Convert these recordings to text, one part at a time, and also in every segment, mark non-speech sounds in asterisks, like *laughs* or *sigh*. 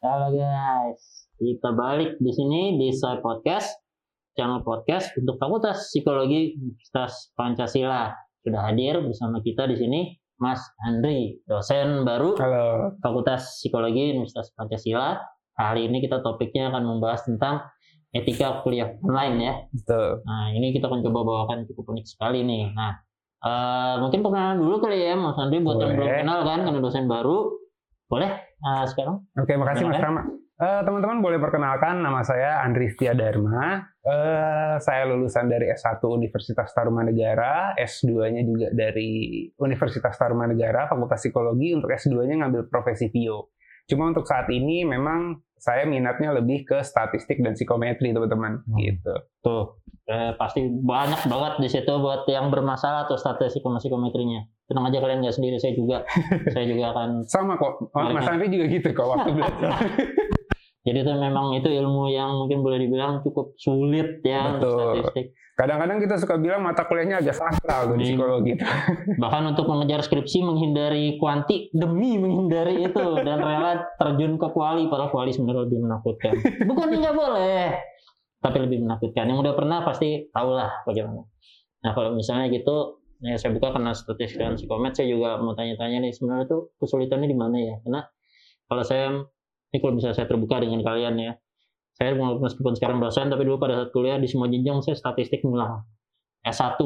Halo guys, kita balik di sini di Soy Podcast, channel podcast untuk Fakultas Psikologi Universitas Pancasila. Sudah hadir bersama kita di sini Mas Andri, dosen baru Halo. Fakultas Psikologi Universitas Pancasila. Hari ini kita topiknya akan membahas tentang etika kuliah online ya. Betul. Nah, ini kita akan coba bawakan cukup unik sekali nih. Nah, eh, mungkin perkenalan dulu kali ya Mas Andri buat yang belum Boleh. kenal kan karena dosen baru. Boleh eh, sekarang? Oke, makasih Mas. Rama. Eh, teman-teman boleh perkenalkan nama saya Andri Setia Dharma. Eh, saya lulusan dari S1 Universitas Tarumanegara, S2-nya juga dari Universitas Tarumanegara, Fakultas Psikologi. Untuk S2-nya ngambil profesi Pio. Cuma untuk saat ini memang saya minatnya lebih ke statistik dan psikometri, teman-teman. Hmm. Gitu. Tuh, eh, pasti banyak banget di situ buat yang bermasalah atau statistik psikometrinya. Tenang aja kalian nggak sendiri, saya juga, *laughs* saya juga akan. Sama kok. Oh, Mas. Andri juga gitu kok waktu belajar. *laughs* Jadi itu memang itu ilmu yang mungkin boleh dibilang cukup sulit ya Betul. statistik. Kadang-kadang kita suka bilang mata kuliahnya agak sakral tuh di Iya. psikologi. *laughs* Bahkan untuk mengejar skripsi menghindari kuanti demi menghindari itu dan rela terjun ke kuali, para kuali sebenarnya lebih menakutkan. Bukan nggak boleh, tapi lebih menakutkan. Yang udah pernah pasti tahulah bagaimana. Nah kalau misalnya gitu, ya saya buka karena statistik dan psikomet, saya juga mau tanya-tanya nih sebenarnya tuh kesulitannya di mana ya? Karena kalau saya, ini kalau bisa saya terbuka dengan kalian ya, saya meskipun sekarang dosen, tapi dulu pada saat kuliah di semua jenjang saya statistik ngulang. S1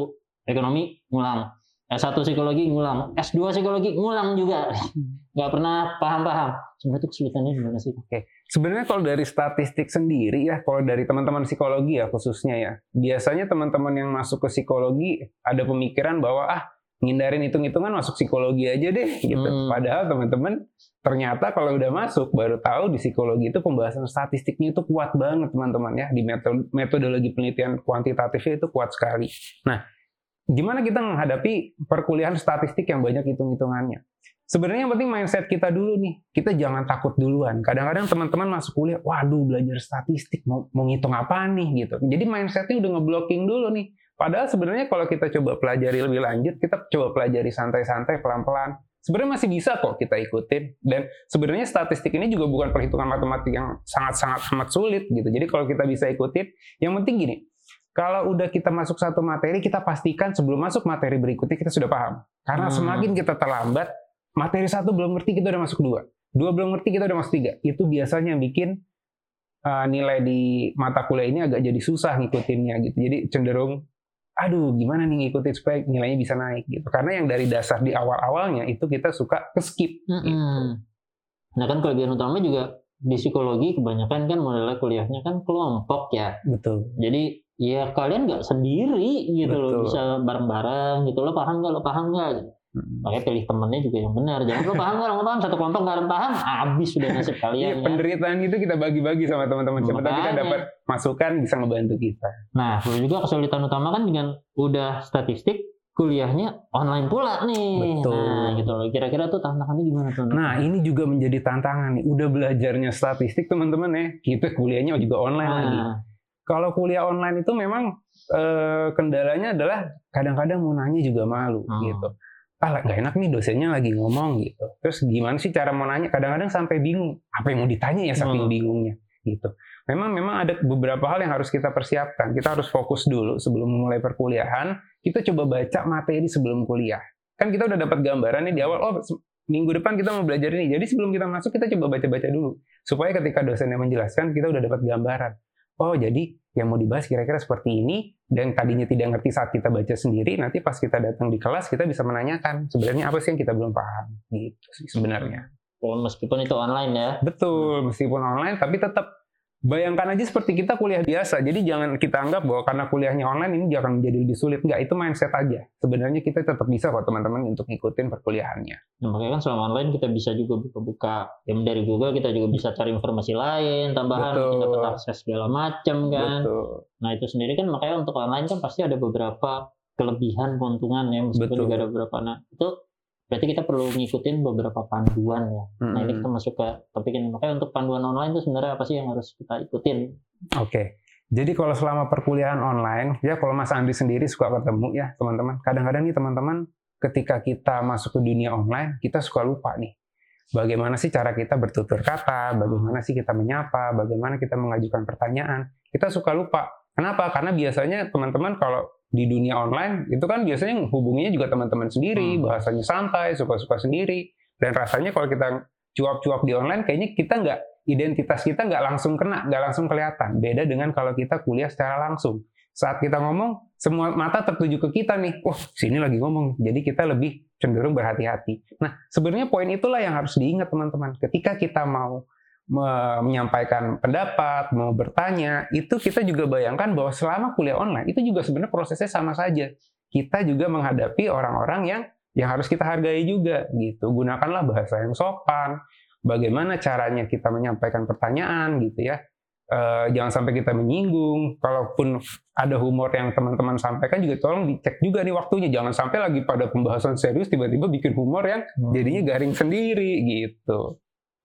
ekonomi ngulang. S1 psikologi ngulang. S2 psikologi ngulang juga. Nggak pernah paham-paham. Sebenarnya itu kesulitannya di mana sih? Sebenarnya kalau dari statistik sendiri ya, kalau dari teman-teman psikologi ya khususnya ya, biasanya teman-teman yang masuk ke psikologi ada pemikiran bahwa ah ngindarin hitung-hitungan masuk psikologi aja deh gitu. Hmm. Padahal teman-teman ternyata kalau udah masuk baru tahu di psikologi itu pembahasan statistiknya itu kuat banget teman-teman ya di metodologi penelitian kuantitatifnya itu kuat sekali. Nah, gimana kita menghadapi perkuliahan statistik yang banyak hitung-hitungannya? Sebenarnya yang penting mindset kita dulu nih. Kita jangan takut duluan. Kadang-kadang teman-teman masuk kuliah, waduh belajar statistik, mau, mau ngitung apa nih gitu. Jadi mindsetnya udah ngeblocking dulu nih. Padahal sebenarnya kalau kita coba pelajari lebih lanjut, kita coba pelajari santai-santai, pelan-pelan. Sebenarnya masih bisa kok kita ikutin. Dan sebenarnya statistik ini juga bukan perhitungan matematik yang sangat-sangat amat sulit gitu. Jadi kalau kita bisa ikutin, yang penting gini, kalau udah kita masuk satu materi, kita pastikan sebelum masuk materi berikutnya kita sudah paham. Karena Hmm. semakin kita terlambat, materi satu belum ngerti kita udah masuk dua, dua belum ngerti kita udah masuk tiga. Itu biasanya yang bikin uh, nilai di mata kuliah ini agak jadi susah ngikutinnya gitu. Jadi cenderung, aduh gimana nih ngikutin supaya nilainya bisa naik gitu. Karena yang dari dasar di awal-awalnya itu kita suka ke skip. Mm-mm. Nah kan kelebihan utama juga di psikologi kebanyakan kan modelnya kuliahnya kan kelompok ya. Betul. Jadi ya kalian nggak sendiri gitu loh Betul. bisa bareng-bareng gitu lo paham nggak lo paham nggak. Hmm. makanya pilih temennya juga yang benar jangan lo paham nggak lo nggak paham satu kelompok nggak paham habis sudah nasib Iya, kalian ya. penderitaan itu kita bagi-bagi sama teman-teman. Siapa tahu kita dapat masukan bisa ngebantu kita. Nah, lalu juga kesulitan utama kan dengan udah statistik kuliahnya online pula nih. Betul. Nah, gitu loh. Kira-kira tuh tantangannya gimana tuh? Nah, ini juga menjadi tantangan nih. Udah belajarnya statistik teman-teman ya, kita kuliahnya juga online lagi. Kalau kuliah online itu memang eh, kendalanya adalah kadang-kadang mau nanya juga malu Hmm. gitu. Ah, nggak enak nih dosennya lagi ngomong gitu. Terus gimana sih cara mau nanya? Kadang-kadang sampai bingung. Apa yang mau ditanya ya saking Hmm. bingungnya gitu. Memang memang ada beberapa hal yang harus kita persiapkan. Kita harus fokus dulu sebelum memulai perkuliahan. Kita coba baca materi sebelum kuliah. Kan kita udah dapat gambaran nih di awal. Oh, minggu depan kita mau belajar ini. Jadi sebelum kita masuk kita coba baca-baca dulu supaya ketika dosennya menjelaskan kita udah dapat gambaran. Oh, jadi yang mau dibahas kira-kira seperti ini dan tadinya tidak ngerti saat kita baca sendiri, nanti pas kita datang di kelas kita bisa menanyakan sebenarnya apa sih yang kita belum paham gitu sih sebenarnya. oh, meskipun itu online ya. Betul, meskipun online tapi tetap bayangkan aja seperti kita kuliah biasa. Jadi jangan kita anggap bahwa karena kuliahnya online ini jangan menjadi lebih sulit. Enggak, itu mindset aja. Sebenarnya kita tetap bisa kok teman-teman untuk ngikutin perkuliahannya. Nah, makanya kan selama online kita bisa juga buka-buka yang dari Google kita juga bisa cari informasi lain, tambahan Betul. kita dapat akses segala macam kan. Betul. Nah, itu sendiri kan makanya untuk online kan pasti ada beberapa kelebihan keuntungan ya meskipun Betul. juga ada beberapa nah itu berarti kita perlu ngikutin beberapa panduan ya. Nah, ini kita masuk ke topik ini. Makanya untuk panduan online itu sebenarnya apa sih yang harus kita ikutin? Oke. Jadi kalau selama perkuliahan online, ya kalau Mas Andi sendiri suka ketemu ya teman-teman. Kadang-kadang nih teman-teman ketika kita masuk ke dunia online, kita suka lupa nih. bagaimana sih cara kita bertutur kata, bagaimana sih kita menyapa, bagaimana kita mengajukan pertanyaan. Kita suka lupa. Kenapa? Karena biasanya teman-teman kalau di dunia online itu kan biasanya hubunginya juga teman-teman sendiri, Hmm. bahasanya santai, suka-suka sendiri. Dan rasanya kalau kita cuap-cuap di online, kayaknya kita nggak identitas kita nggak langsung kena, nggak langsung kelihatan. Beda dengan kalau kita kuliah secara langsung. Saat kita ngomong, semua mata tertuju ke kita nih. Wah, sini lagi ngomong. Jadi kita lebih cenderung berhati-hati. Nah, sebenarnya poin itulah yang harus diingat teman-teman. Ketika kita mau me- menyampaikan pendapat, mau bertanya, itu kita juga bayangkan bahwa selama kuliah online itu juga sebenarnya prosesnya sama saja. Kita juga menghadapi orang-orang yang yang harus kita hargai juga gitu. Gunakanlah bahasa yang sopan. Bagaimana caranya kita menyampaikan pertanyaan gitu ya. Eh, jangan sampai kita menyinggung. Kalaupun ada humor yang teman-teman sampaikan juga tolong dicek juga nih waktunya. Jangan sampai lagi pada pembahasan serius tiba-tiba bikin humor yang jadinya garing sendiri gitu.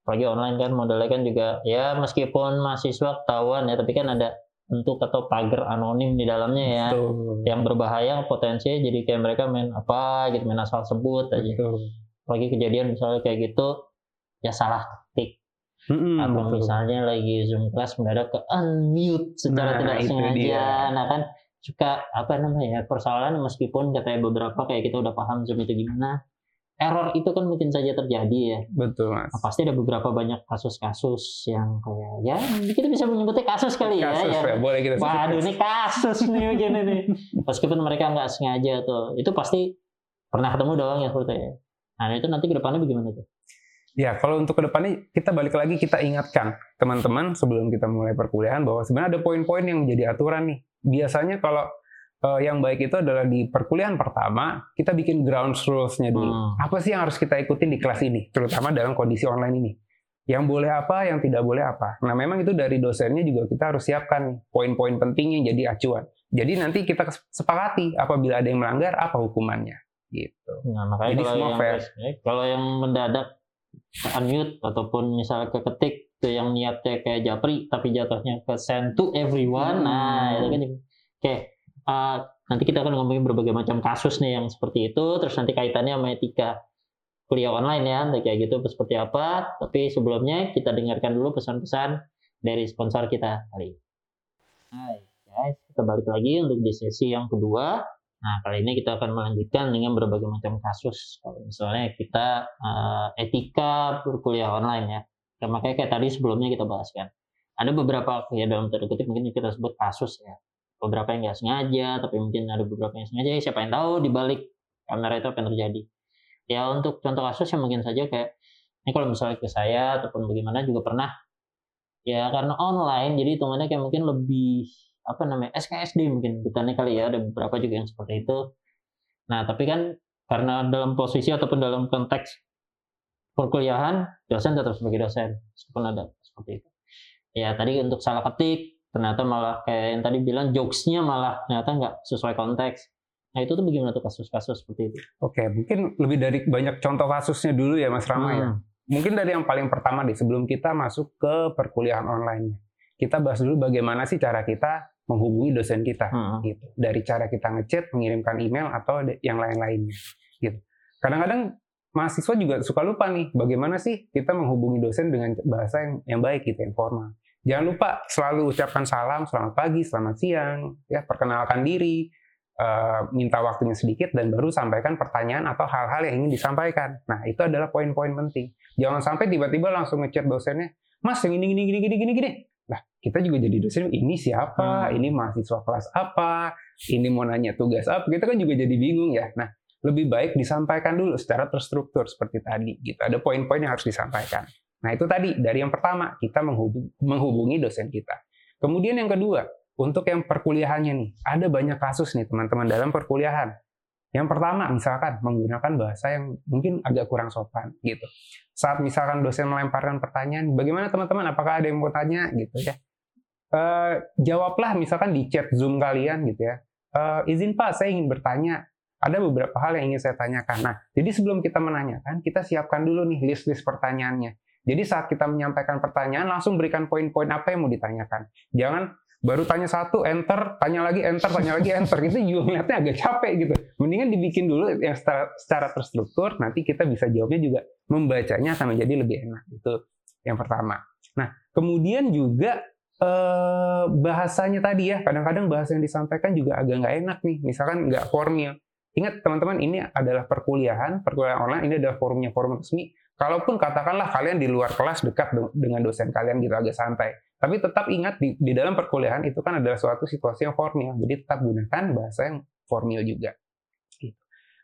Apalagi online kan modelnya kan juga ya meskipun mahasiswa ketahuan ya tapi kan ada bentuk atau pagar anonim di dalamnya ya Betul. yang berbahaya potensinya jadi kayak mereka main apa gitu main asal sebut aja Betul. apalagi kejadian misalnya kayak gitu ya salah ketik Mm-mm, atau betul. misalnya lagi zoom class mendadak ke unmute secara Nah, tidak sengaja dia. nah kan suka apa namanya ya persoalan meskipun katanya beberapa kayak kita udah paham zoom itu gimana error itu kan mungkin saja terjadi ya Betul, Mas. Nah, pasti ada beberapa banyak kasus-kasus yang kayak ya kita bisa menyebutnya kasus kali ya, Kasus ya. ya, boleh kita sebut Waduh kasus. ini kasus nih begini nih. Meskipun mereka nggak sengaja tuh, itu pasti pernah ketemu doang ya seperti ya. Nah itu nanti ke depannya bagaimana tuh? Ya, kalau untuk ke depannya kita balik lagi kita ingatkan teman-teman sebelum kita mulai perkuliahan bahwa sebenarnya ada poin-poin yang menjadi aturan nih. Biasanya kalau eh, yang baik itu adalah di perkuliahan pertama kita bikin ground rules-nya dulu. Hmm. Apa sih yang harus kita ikutin di kelas ini, terutama dalam kondisi online ini? Yang boleh apa, yang tidak boleh apa. Nah, memang itu dari dosennya juga kita harus siapkan poin-poin penting yang jadi acuan. Jadi nanti kita sepakati apabila ada yang melanggar apa hukumannya, gitu. Nah makanya Jadi kalau semua yang fair. eh, kalau yang mendadak unmute ataupun misalnya keketik tuh yang niatnya kayak japri tapi jatuhnya ke send to everyone, Hmm. nah itu kan oke. Nanti kita akan ngomongin berbagai macam kasus nih yang seperti itu, terus nanti kaitannya sama etika kuliah online ya, kayak gitu seperti apa. Tapi sebelumnya kita dengarkan dulu pesan-pesan dari sponsor kita kali ini. Hai guys, kita balik lagi untuk di sesi yang kedua. Nah, kali ini kita akan melanjutkan dengan berbagai macam kasus. Kalau misalnya kita eh, etika berkuliah online ya. Dan makanya kayak tadi sebelumnya kita bahas kan. Ada beberapa ya dalam tanda kutip mungkin kita sebut kasus ya. Beberapa yang nggak sengaja, tapi mungkin ada beberapa yang sengaja. Ya, siapa yang tahu di balik kamera itu apa yang terjadi. Ya untuk contoh kasus yang mungkin saja kayak ini kalau misalnya ke saya ataupun bagaimana juga pernah ya karena online jadi hitungannya kayak mungkin lebih apa namanya SKSD mungkin bukannya kali ya ada beberapa juga yang seperti itu nah tapi kan karena dalam posisi ataupun dalam konteks perkuliahan dosen tetap sebagai dosen ada seperti itu ya tadi untuk salah ketik ternyata malah kayak yang tadi bilang jokesnya malah ternyata nggak sesuai konteks nah itu tuh bagaimana tuh kasus-kasus seperti itu Oke, mungkin lebih dari banyak contoh kasusnya dulu ya Mas Rama ya. Hmm. Mungkin dari yang paling pertama deh, sebelum kita masuk ke perkuliahan online. Kita bahas dulu bagaimana sih cara kita menghubungi dosen kita. Hmm. gitu. Dari cara kita ngechat, mengirimkan email atau yang lain-lainnya. Gitu. Kadang-kadang mahasiswa juga suka lupa nih, bagaimana sih kita menghubungi dosen dengan bahasa yang, yang baik gitu, yang formal. Jangan lupa selalu ucapkan salam, selamat pagi, selamat siang, ya perkenalkan diri, eh, minta waktunya sedikit dan baru sampaikan pertanyaan atau hal-hal yang ingin disampaikan. Nah, itu adalah poin-poin penting. Jangan sampai tiba-tiba langsung ngechat dosennya, "Mas, yang ini gini gini gini gini gini." Lah, kita juga jadi dosen, ini siapa? Hmm. Ini mahasiswa kelas apa? Ini mau nanya tugas apa? Kita kan juga jadi bingung ya. Nah, lebih baik disampaikan dulu secara terstruktur seperti tadi gitu. Ada poin-poin yang harus disampaikan. Nah, itu tadi dari yang pertama, kita menghubungi, dosen kita. Kemudian yang kedua, untuk yang perkuliahannya nih, ada banyak kasus nih teman-teman dalam perkuliahan. Yang pertama, misalkan menggunakan bahasa yang mungkin agak kurang sopan gitu. Saat misalkan dosen melemparkan pertanyaan, bagaimana teman-teman? Apakah ada yang mau tanya gitu ya? Eh, jawablah misalkan di chat Zoom kalian gitu ya. Eh, izin Pak, saya ingin bertanya. Ada beberapa hal yang ingin saya tanyakan. Nah, jadi sebelum kita menanyakan, kita siapkan dulu nih list-list pertanyaannya. Jadi saat kita menyampaikan pertanyaan, langsung berikan poin-poin apa yang mau ditanyakan. Jangan baru tanya satu enter tanya lagi enter tanya lagi enter. Itu juga ngeliatnya agak capek gitu. Mendingan dibikin dulu yang secara, secara terstruktur nanti kita bisa jawabnya juga membacanya akan menjadi lebih enak. Itu yang pertama. Nah kemudian juga eh, bahasanya tadi ya kadang-kadang bahasa yang disampaikan juga agak nggak enak nih. Misalkan nggak formal ingat teman-teman ini adalah perkuliahan perkuliahan online ini adalah forumnya forum resmi kalaupun katakanlah kalian di luar kelas dekat dengan dosen kalian gitu agak santai tapi tetap ingat di, di dalam perkuliahan itu kan adalah suatu situasi yang formal, jadi tetap gunakan bahasa yang formal juga. Gitu.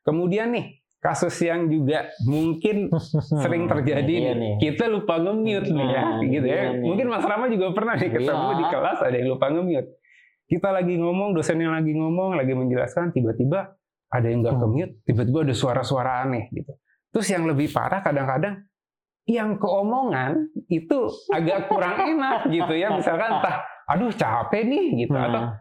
Kemudian nih kasus yang juga mungkin *laughs* sering terjadi Iya nih, nih. kita lupa nge-mute nih ya, Nah, gitu ya. iya. Mungkin Mas Rama juga pernah nih ketemu Iya. di kelas ada yang lupa nge-mute. Kita lagi ngomong, dosen yang lagi ngomong, lagi menjelaskan, tiba-tiba ada yang nggak Hmm. ke-mute, tiba-tiba ada suara-suara aneh gitu. Terus yang lebih parah kadang-kadang yang keomongan itu agak kurang enak gitu ya misalkan entah aduh capek nih gitu atau Nah,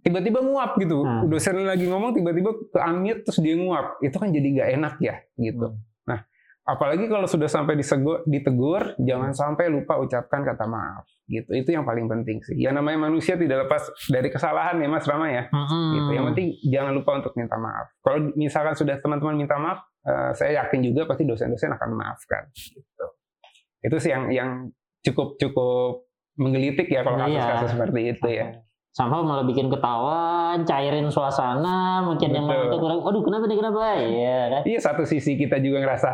tiba-tiba nguap gitu Hmm. dosen lagi ngomong tiba-tiba ke unmute terus dia nguap itu kan jadi nggak enak ya gitu Hmm. nah apalagi kalau sudah sampai disego- ditegur jangan sampai lupa ucapkan kata maaf gitu itu yang paling penting sih ya namanya manusia tidak lepas dari kesalahan ya mas Rama ya mm-mm. gitu. Yang penting jangan lupa untuk minta maaf. Kalau misalkan sudah teman-teman minta maaf, eh, saya yakin juga pasti dosen-dosen akan memaafkan. Gitu. Itu sih yang yang cukup cukup menggelitik ya kalau Iya. kasus-kasus seperti itu ya. Somehow malah bikin ketawa, cairin suasana, mungkin yang nonton orang, aduh kenapa nih kenapa? Iya kan? Iya satu sisi kita juga ngerasa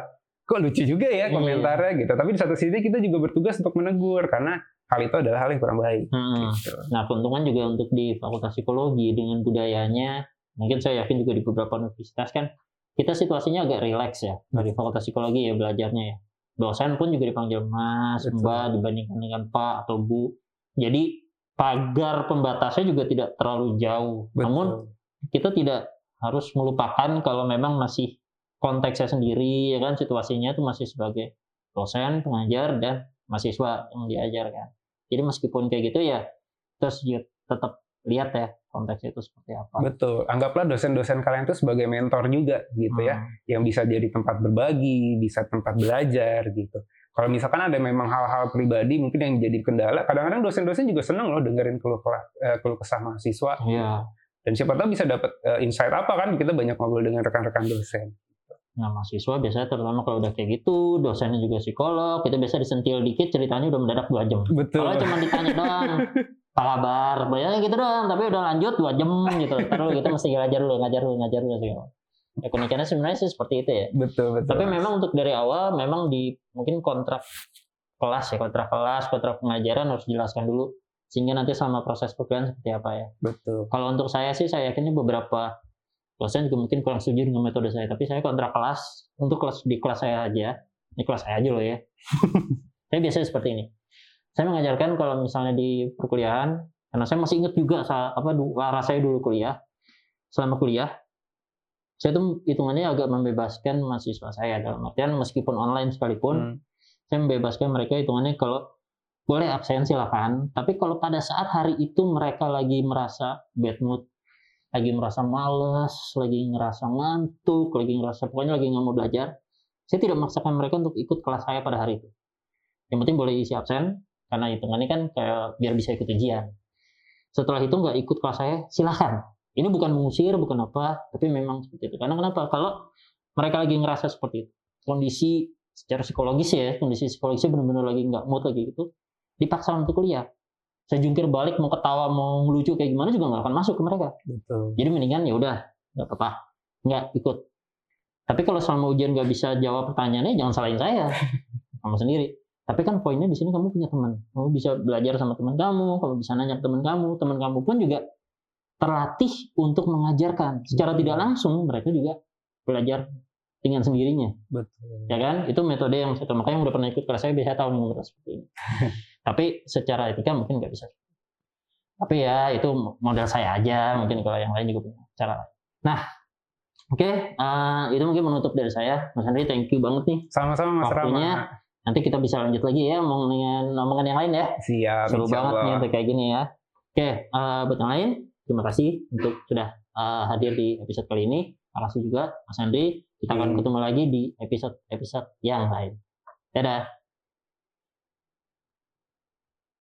kok lucu juga ya Iya. komentarnya gitu. Tapi di satu sisi kita juga bertugas untuk menegur karena hal itu adalah hal yang kurang baik. Mm-mm. Gitu. Nah, keuntungan juga untuk di Fakultas Psikologi dengan budayanya, mungkin saya yakin juga di beberapa universitas kan kita situasinya agak rileks ya dari Fakultas Psikologi ya belajarnya ya. Dosen pun juga dipanggil Mas, Betul. Mbak dibandingkan dengan Pak atau Bu. Jadi pagar pembatasnya juga tidak terlalu jauh. Namun kita tidak harus melupakan kalau memang masih konteksnya sendiri ya kan situasinya itu masih sebagai dosen, pengajar dan mahasiswa yang diajarkan. Jadi meskipun kayak gitu ya terus tetap lihat ya konteksnya itu seperti apa. Betul. Anggaplah dosen-dosen kalian itu sebagai mentor juga gitu ya. Hmm. yang bisa jadi tempat berbagi, bisa tempat belajar gitu. Kalau misalkan ada memang hal-hal pribadi mungkin yang jadi kendala, kadang-kadang dosen-dosen juga senang loh dengerin keluh, eh, keluh kesah mahasiswa. Iya. Dan siapa tahu bisa dapat eh, insight apa kan kita banyak ngobrol dengan rekan-rekan dosen. Nah, mahasiswa biasanya terutama kalau udah kayak gitu, dosennya juga psikolog, kita biasa disentil dikit ceritanya udah mendadak dua jam. Betul. Kalau cuma ditanya doang, *laughs* apa kabar, banyak gitu doang, tapi udah lanjut dua jam gitu. Terus kita mesti ngajar dulu, ngajar dulu, ngajar dulu segala. Ya keunikannya sebenarnya sih seperti itu ya. Betul, betul. Tapi memang untuk dari awal memang di mungkin kontrak kelas ya, kontrak kelas, kontrak pengajaran harus dijelaskan dulu sehingga nanti selama proses perkuliahan seperti apa ya. betul. Kalau untuk saya sih saya yakinnya beberapa dosen juga mungkin kurang setuju dengan metode saya, tapi saya kontrak kelas untuk kelas di kelas saya aja, di kelas saya aja loh ya. *laughs* saya biasanya seperti ini. Saya mengajarkan kalau misalnya di perkuliahan, karena saya masih ingat juga apa arah saya dulu kuliah, selama kuliah, saya tuh hitungannya agak membebaskan mahasiswa saya dalam artian meskipun online sekalipun, Hmm. saya membebaskan mereka hitungannya kalau boleh absen silakan tapi kalau pada saat hari itu mereka lagi merasa bad mood lagi merasa males lagi ngerasa ngantuk lagi ngerasa pokoknya lagi nggak mau belajar saya tidak memaksakan mereka untuk ikut kelas saya pada hari itu yang penting boleh isi absen karena hitungannya kan kayak biar bisa ikut ujian. Setelah itu nggak ikut kelas saya silahkan ini bukan mengusir bukan apa tapi memang seperti itu. Karena kenapa? Kalau mereka lagi ngerasa seperti itu kondisi secara psikologis ya kondisi psikologisnya benar-benar lagi nggak mood lagi gitu dipaksa untuk kuliah. Saya jungkir balik mau ketawa mau lucu kayak gimana juga nggak akan masuk ke mereka. Betul. jadi mendingan ya udah nggak apa-apa nggak ikut. Tapi kalau selama ujian nggak bisa jawab pertanyaannya jangan salahin saya kamu sendiri tapi kan poinnya di sini kamu punya teman. Kamu bisa belajar sama teman kamu kamu bisa nanya ke teman kamu. Teman kamu pun juga terlatih untuk mengajarkan. Secara tidak langsung mereka juga belajar dengan sendirinya. Betul. ya kan? Itu metode yang saya makanya yang udah pernah ikut kelas saya biasa tahu metode seperti ini. *laughs* Tapi secara etika mungkin nggak bisa. Tapi ya itu model saya aja. Mungkin kalau yang lain juga punya cara lain. Nah oke. Eh, itu mungkin menutup dari saya. Mas Andri thank you banget nih. Sama-sama Mas Waktunya Rama. Nanti kita bisa lanjut lagi ya ngomongin omongan yang lain ya. Siap. seru banget nih untuk kayak gini ya. Oke eh, buat yang lain terima kasih untuk sudah eh, hadir di episode kali ini. Terima kasih juga Mas Andri kita akan Hmm. ketemu lagi di episode episode yang lain. Dadah